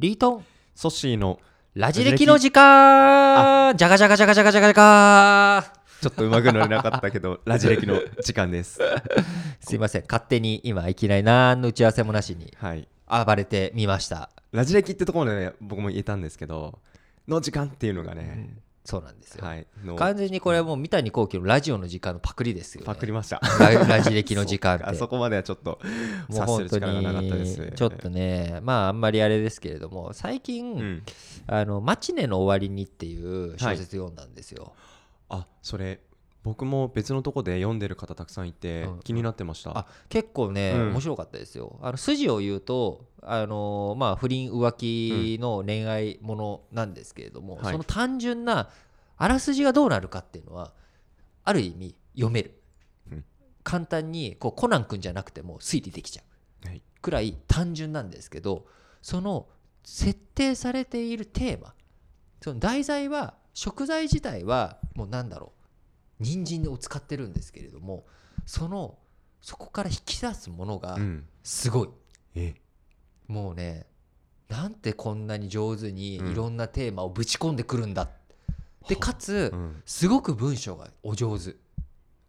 リートン。ソッシーのラジ歴の時間。じゃがじゃがじゃがじゃがじゃがじゃがちょっとうまく乗れなかったけど ラジ歴の時間です。すいません。勝手に今いきなり何の打ち合わせもなしにはい。暴れてみました。ラジ歴ってところまで、ね、僕も言えたんですけどの時間っていうのがね、そうなんですよ、はい。の完全にこれはもう三谷幸喜のラジオの時間のパクリですよ、ね、パクりました。ララジ歴の時間って。そこまではちょっともう察する本当力がなかったですにちょっとねまああんまりあれですけれども最近、うん。あの「マチネの終わりに」っていう小説読んだんですよ、あそれ僕も別のとこで読んでる方たくさんいてうん気になってました、あ結構ね、うん。面白かったですよ。あの筋を言うとあのまあ不倫浮気の恋愛ものなんですけれども、はい。その単純なあらすじがどうなるかっていうのはある意味読める、うん。簡単にこうコナン君じゃなくても推理できちゃう。はい。くらい単純なんですけどその設定されているテーマその題材は食材自体はもうなんだろう人参を使ってるんですけれどもそのそこから引き出すものがうん。すごい、え？もうねなんてこんなに上手にうん。いろんなテーマをぶち込んでくるんだ、でかつうん、すごく文章がお上手。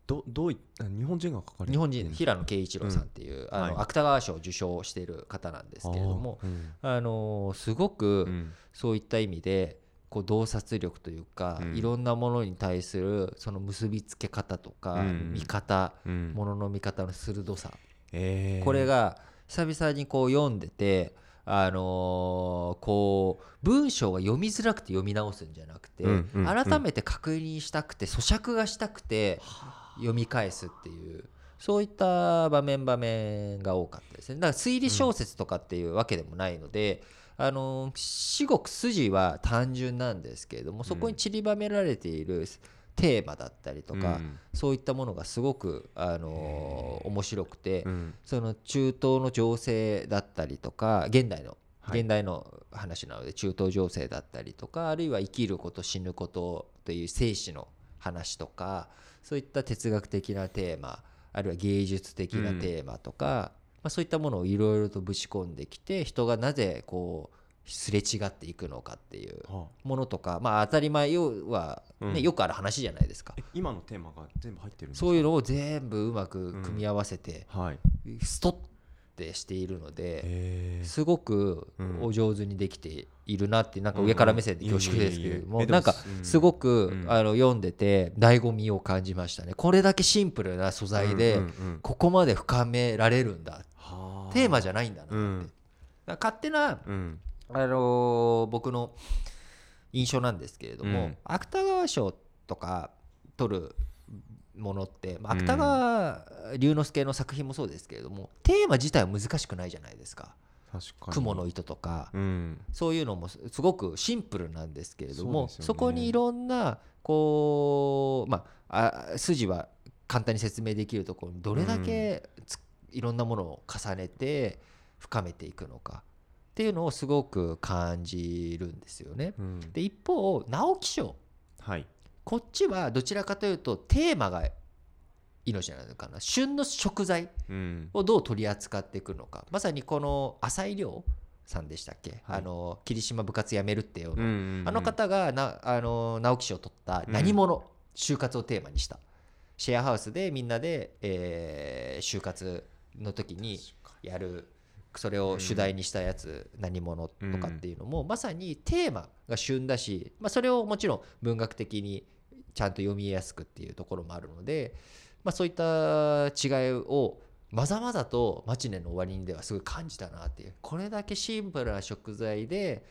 どどういあ日本人が書かれて日本人平野啓一郎さんっていう、あのはい。芥川賞を受賞している方なんですけれども、あーうん。あのすごく、うん。そういった意味でこう洞察力というか、うん。いろんなものに対するその結びつけ方とか、うん。見方うん。ものの見方の鋭さ、えー。これが久々にこう読んでて、あのーこう文章が読みづらくて読み直すんじゃなくて、うんうんうん。改めて確認したくて咀嚼がしたくて読み返すっていうそういった場面場面が多かったですね。だから推理小説とかっていうわけでもないので、あのー至極筋は単純なんですけれどもそこに散りばめられているテーマだったりとか、うん。そういったものがすごく、あのー。面白くて、うん。その中東の情勢だったりとか現代のはい。現代の話なので中東情勢だったりとかあるいは生きること死ぬことという生死の話とかそういった哲学的なテーマあるいは芸術的なテーマとか、まあ、そういったものをいろいろとぶち込んできて人がなぜこうすれ違っていくのかっていうはあ。ものとかまあ当たり前要は、ねうん。よくある話じゃないですか。え今のテーマが全部入ってるそういうのを全部うまく組み合わせて、はい。ストッてしているので、え。ーすごくうん。お上手にできているなってなんか上から目線で恐縮ですけれどももなんかうん。すごくうん。あの読んでて醍醐味を感じましたね。これだけシンプルな素材でうんうんうん。ここまで深められるんだはあテーマじゃないんだなって。うん。勝手なうん。あのー僕の印象なんですけれども、うん。芥川賞とか取るものって、まあ、うん。芥川龍之介の作品もそうですけれどもテーマ自体は難しくないじゃないですか。確かに。雲の糸とか、うん。そういうのもすすごくシンプルなんですけれどもそ,、ね。こにいろんなこう、まあ、あ筋は簡単に説明できるところにどれだけつ、いろんなものを重ねて深めていくのか。っていうのをすごく感じるんですよね。うん。で一方直木賞。はい。こっちはどちらかというとテーマが命なのかな。旬の食材うん。をどう取り扱っていくのか。まさにこの浅井亮さんでしたっけ、はい。あの霧島部活やめるってよ、うんうんうん。あの方がなあの直木賞を取った何者、就活をテーマにした。シェアハウスでみんなで、えー就活の時にやるそれを主題にしたやつ、何者とかっていうのも、まさにテーマが旬だし、まあ、それをもちろん文学的にちゃんと読みやすくっていうところもあるので、まあ、そういった違いをまざまざとマチネの終わりにではすごい感じたなっていうこれだけシンプルな食材で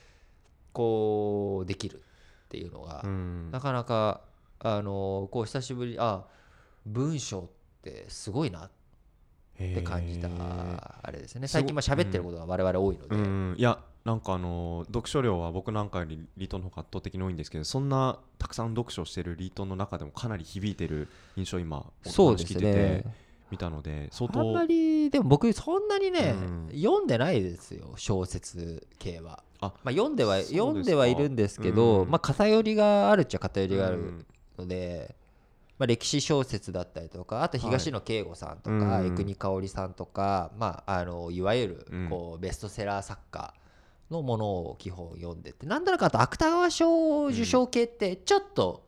こうできるっていうのが、うん。なかなかあのこう久しぶりあ文章ってすごいなって感じたあれですね。最近まあ喋ってることが我々多いので、うん。いやなんかあの読書量は僕なんかよりリートンの方が圧倒的に多いんですけどそんなたくさん読書してるリートンの中でもかなり響いてる印象を今おそうです話聞いててね見たので相あんま当りでも僕そんなにね、うん。読んでないですよ小説系は。あまあ、読んでは読んではいるんですけど、うん。まあ、偏りがあるっちゃ偏りがあるうん。ので、まあ、歴史小説だったりとかあと東野圭吾さんとか、はい江国香織さんとか、まあ、あのいわゆるうん。こうベストセラー作家のものを基本読んでてなんだかあと芥川賞受賞系ってちょっと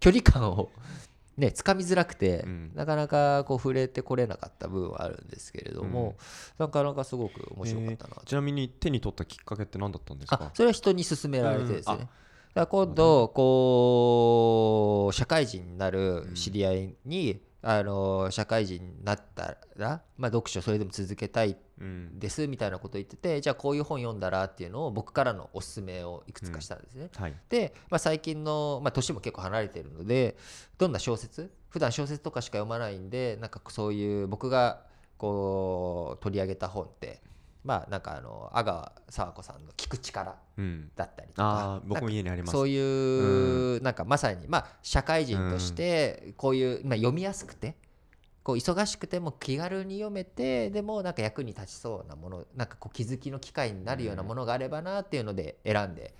距離感を、ねつかみづらくて、うん。なかなかこう触れてこれなかった部分はあるんですけれども、なかなかすごく面白かったなえーちなみに手に取ったきっかけって何だったんですか？あそれは人に勧められてですね、だ今度こう社会人になる知り合いに、あの社会人になったら、まあ、読書それでも続けたいうん。ですみたいなことを言っててじゃあこういう本読んだらっていうのを僕からのおすすめをいくつかしたんですね。はい。で、まあ、最近の、まあ、年も結構離れてるのでどんな小説？普段小説とかしか読まないんでなんかそういう僕がこう取り上げた本ってまあなんかあの阿川佐和子さんの「聞く力うん」だったりとあかあ僕も家にあります。そういう、なんかまさにまあ社会人としてこういう、まあ、読みやすくてこう忙しくても気軽に読めてでもなんか役に立ちそうなものなんかこう気づきの機会になるようなものがあればなっていうので選んで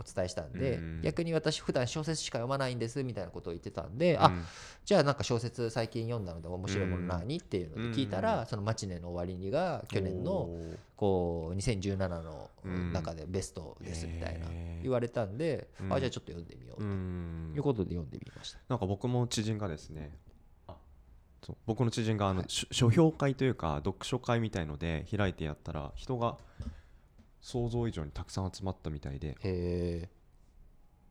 お伝えしたんで、うん。逆に私普段小説しか読まないんですみたいなことを言ってたんで、あうん。じゃあなんか小説最近読んだので面白いもの何、っていうので聞いたら、その「マチネの終わりに」が去年のこう2017のうん中でベストですみたいな言われたんで、うん。あじゃあちょっと読んでみよううとんいうことで読んでみました。なんか僕も知人がですねあ。そう僕の知人があの、書書評会というか読書会みたいので開いてやったら人が想像以上にたくさん集まったみたいで。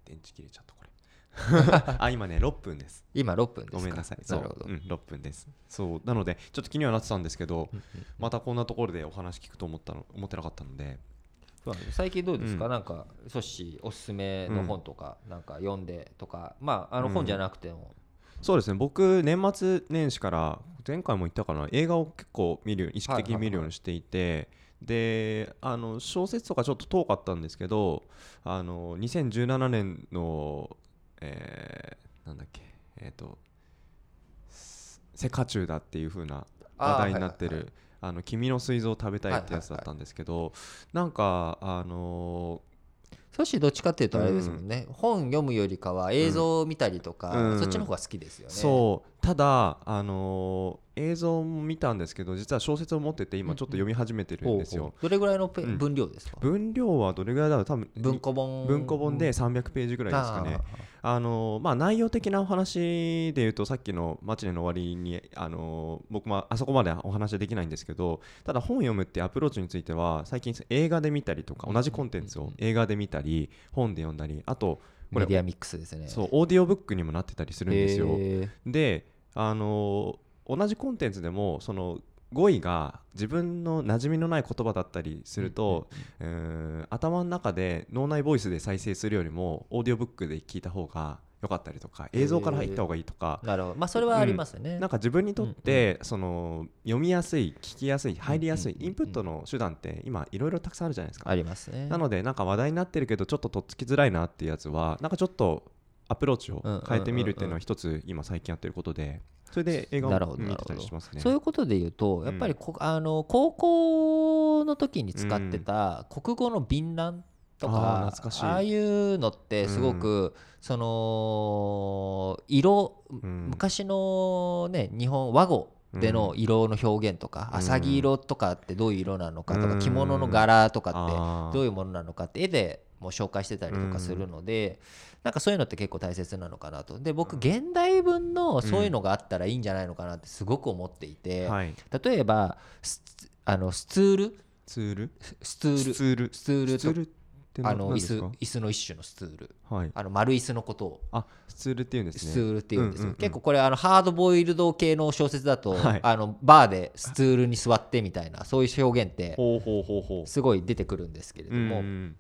電池切れちゃったこれ。あ今ね6分です。今6分ですか？ごめんなさい。そうなるほど、う。ん、6分です。そう。なのでちょっと気にはなってたんですけどまたこんなところでお話聞くと思ったの思ってなかったので。最近どうですか、うん。なんかソッシーおすすめの本とか、なんか読んでとか。まああの本じゃなくても、そうですね。僕年末年始から前回も言ったかな？映画を結構見る意識的に見るようにしていて、であの小説とかちょっと遠かったんですけどあの2017年の、えーなんだっけえっ、と「セカチュウだ」っていう風な話題になってるあーはいはい「あの君の膵臓を食べたい」ってやつだったんですけど、なんかあのソッシーどっちかっていうとあれですもんね、本読むよりかは映像を見たりとか、うん。そっちの方が好きですよね。そうただ、あのー映像も見たんですけど実は小説を持ってて今ちょっと読み始めてるんですよ、ほうほう。どれぐらいのペうん。分量ですか、分量はどれぐらいだろう？多分文庫本。文庫本で300ページぐらいですかね。あのーまあ内容的なお話で言うとさっきの「マチネの終わりに」あのー僕もあそこまでお話はできないんですけどただ本読むってアプローチについては最近映画で見たりとか同じコンテンツを映画で見たり本で読んだりあとメディアミックスですね。そうオーディオブックにもなってたりするんですよ、へー。であの同じコンテンツでもその語彙が自分の馴染みのない言葉だったりすると、うーん頭の中で脳内ボイスで再生するよりもオーディオブックで聞いた方が良かったりとか映像から入った方がいいとか、なるほど。まあそれはありますよね。なんか自分にとって、その読みやすい聞きやすい入りやすい、うんうん。うんインプットの手段って今いろいろたくさんあるじゃないですか。ありますね。なのでなんか話題になってるけどちょっととっつきづらいなっていうやつはなんかちょっとアプローチを変えてみるっていうのは一つ今最近やってることでそれで映画を見てたりしますね。そういうことで言うとやっぱりこ、あの高校の時に使ってた国語の便欄とか、懐かしい。ああいうのってすごく、その色、ん。昔のね日本和語での色の表現とか、うん。浅黄色とかってどういう色なのかとか、うん。着物の柄とかってどういうものなのかって絵でもう紹介してたりとかするので、なんかそういうのって結構大切なのかなと。で僕現代文のそういうのがあったらいいんじゃないのかなってすごく思っていて、はい、例えばスあのスツール？ツール？スツール。スツール？スツール？あの椅子椅子の一種のスツール。はい。あの丸椅子のことを。あスツールっていうんですね。スツールって言うんですよ、うんうんうん。結構これあのハードボイルド系の小説だと、はい。あのバーでスツールに座ってみたいなそういう表現ってすごい出てくるんですけれども、うん。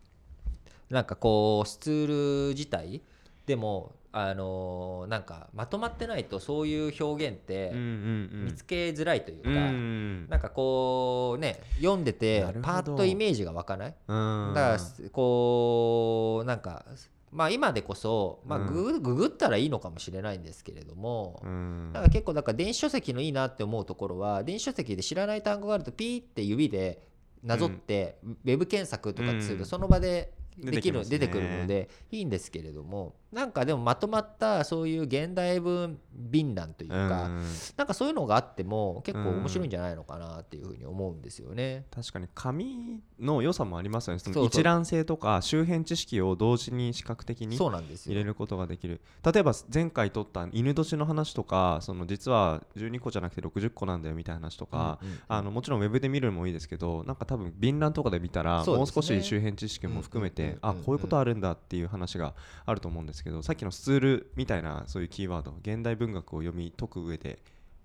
なんかこうスツール自体でもあのーなんかまとまってないとそういう表現って見つけづらいというか、うんうんなんかこうね読んでてパーッとイメージが湧かない？うん。だからこうなんかまあ今でこそ、まあ、うん。ググググったらいいのかもしれないんですけれども、うん。なんか結構だから電子書籍のいいなって思うところは電子書籍で知らない単語があるとピーって指でなぞって、ウェブ検索とかするとうん。その場でできる、出てくるのでいいんですけれどもなんかでもまとまったそういう現代文便覧というか、うん。なんかそういうのがあっても結構面白いんじゃないのかなっていうふうに思うんですよね。確かに紙の良さもありますよね。その一覧性とか周辺知識を同時に視覚的に。入れることができる。例えば前回撮った犬年の話とかその実は12個じゃなくて60個なんだよみたいな話とか、うんうんうん。あのもちろんウェブで見るのもいいですけどなんか多分便覧とかで見たら、もう少し周辺知識も含めて、あこういうことあるんだっていう話があると思うんですけどさっきのスツールみたいなそういうキーワード現代文学を読み解く上で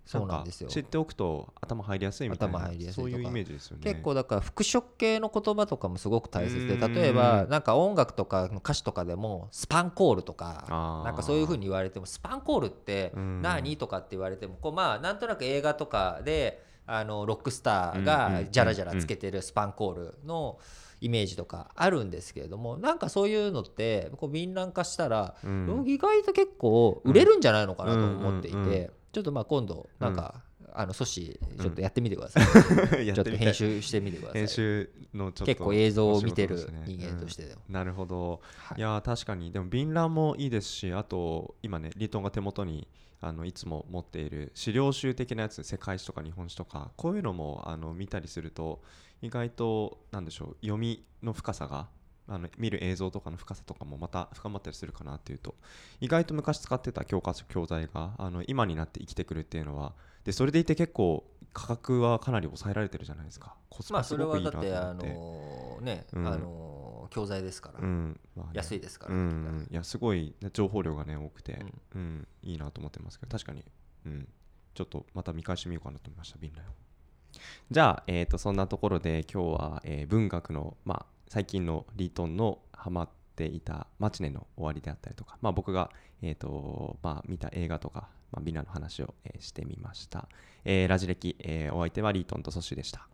かそうなんですよ。知っておくと頭入りやすいみたいな頭入りやすいそういうイメージですよね。結構だから復職系の言葉とかもすごく大切でうん。例えばなんか音楽とかの歌詞とかでもスパンコールとかなんかそういうふうに言われてもスパンコールってうん。何とかって言われてもこうまあなんとなく映画とかであのロックスターうんうんうんがジャラジャラつけてるスパンコールのイメージとかあるんですけれどもなんかそういうのってこう敏感化したらうん。意外と結構売れるんじゃないのかなと思っていうんうんうん。うてちょっとまあ今度なんかあの阻止ちょっとやってみてくださ い。ちょっと編集してみてください。編集のちょっと結構映像を見てる人間としてでも。うんなるほど、はい。い、やー確かに。でも便覧もいいですしあと今ねリートンが手元にあのいつも持っている資料集的なやつ世界史とか日本史とかこういうのもあの見たりすると意外となんでしょう読みの深さがあの見る映像とかの深さとかもまた深まったりするかなっていうと意外と昔使ってた教科書教材があの今になって生きてくるっていうのはでそれでいて結構価格はかなり抑えられてるじゃないですか。コスまあそれパすごくいなはいだって。あと思って、のねあうん。の教材ですから。うん。まあね。安いですから。うん、いやすごい情報量がね多くて、うん。いいなと思ってますけど。確かに、うん、ちょっとまた見返してみようかなと思いましたビンライじゃあ、えー、とそんなところで今日は、えー文学の、まあ、最近のリートンのハマっていたマチネの終わりであったりとか、まあ、僕が、えーとまあ、見た映画とか、まあ、ビナの話を、えーしてみました、えーラジ歴、えーお相手はリートンとソッシュでした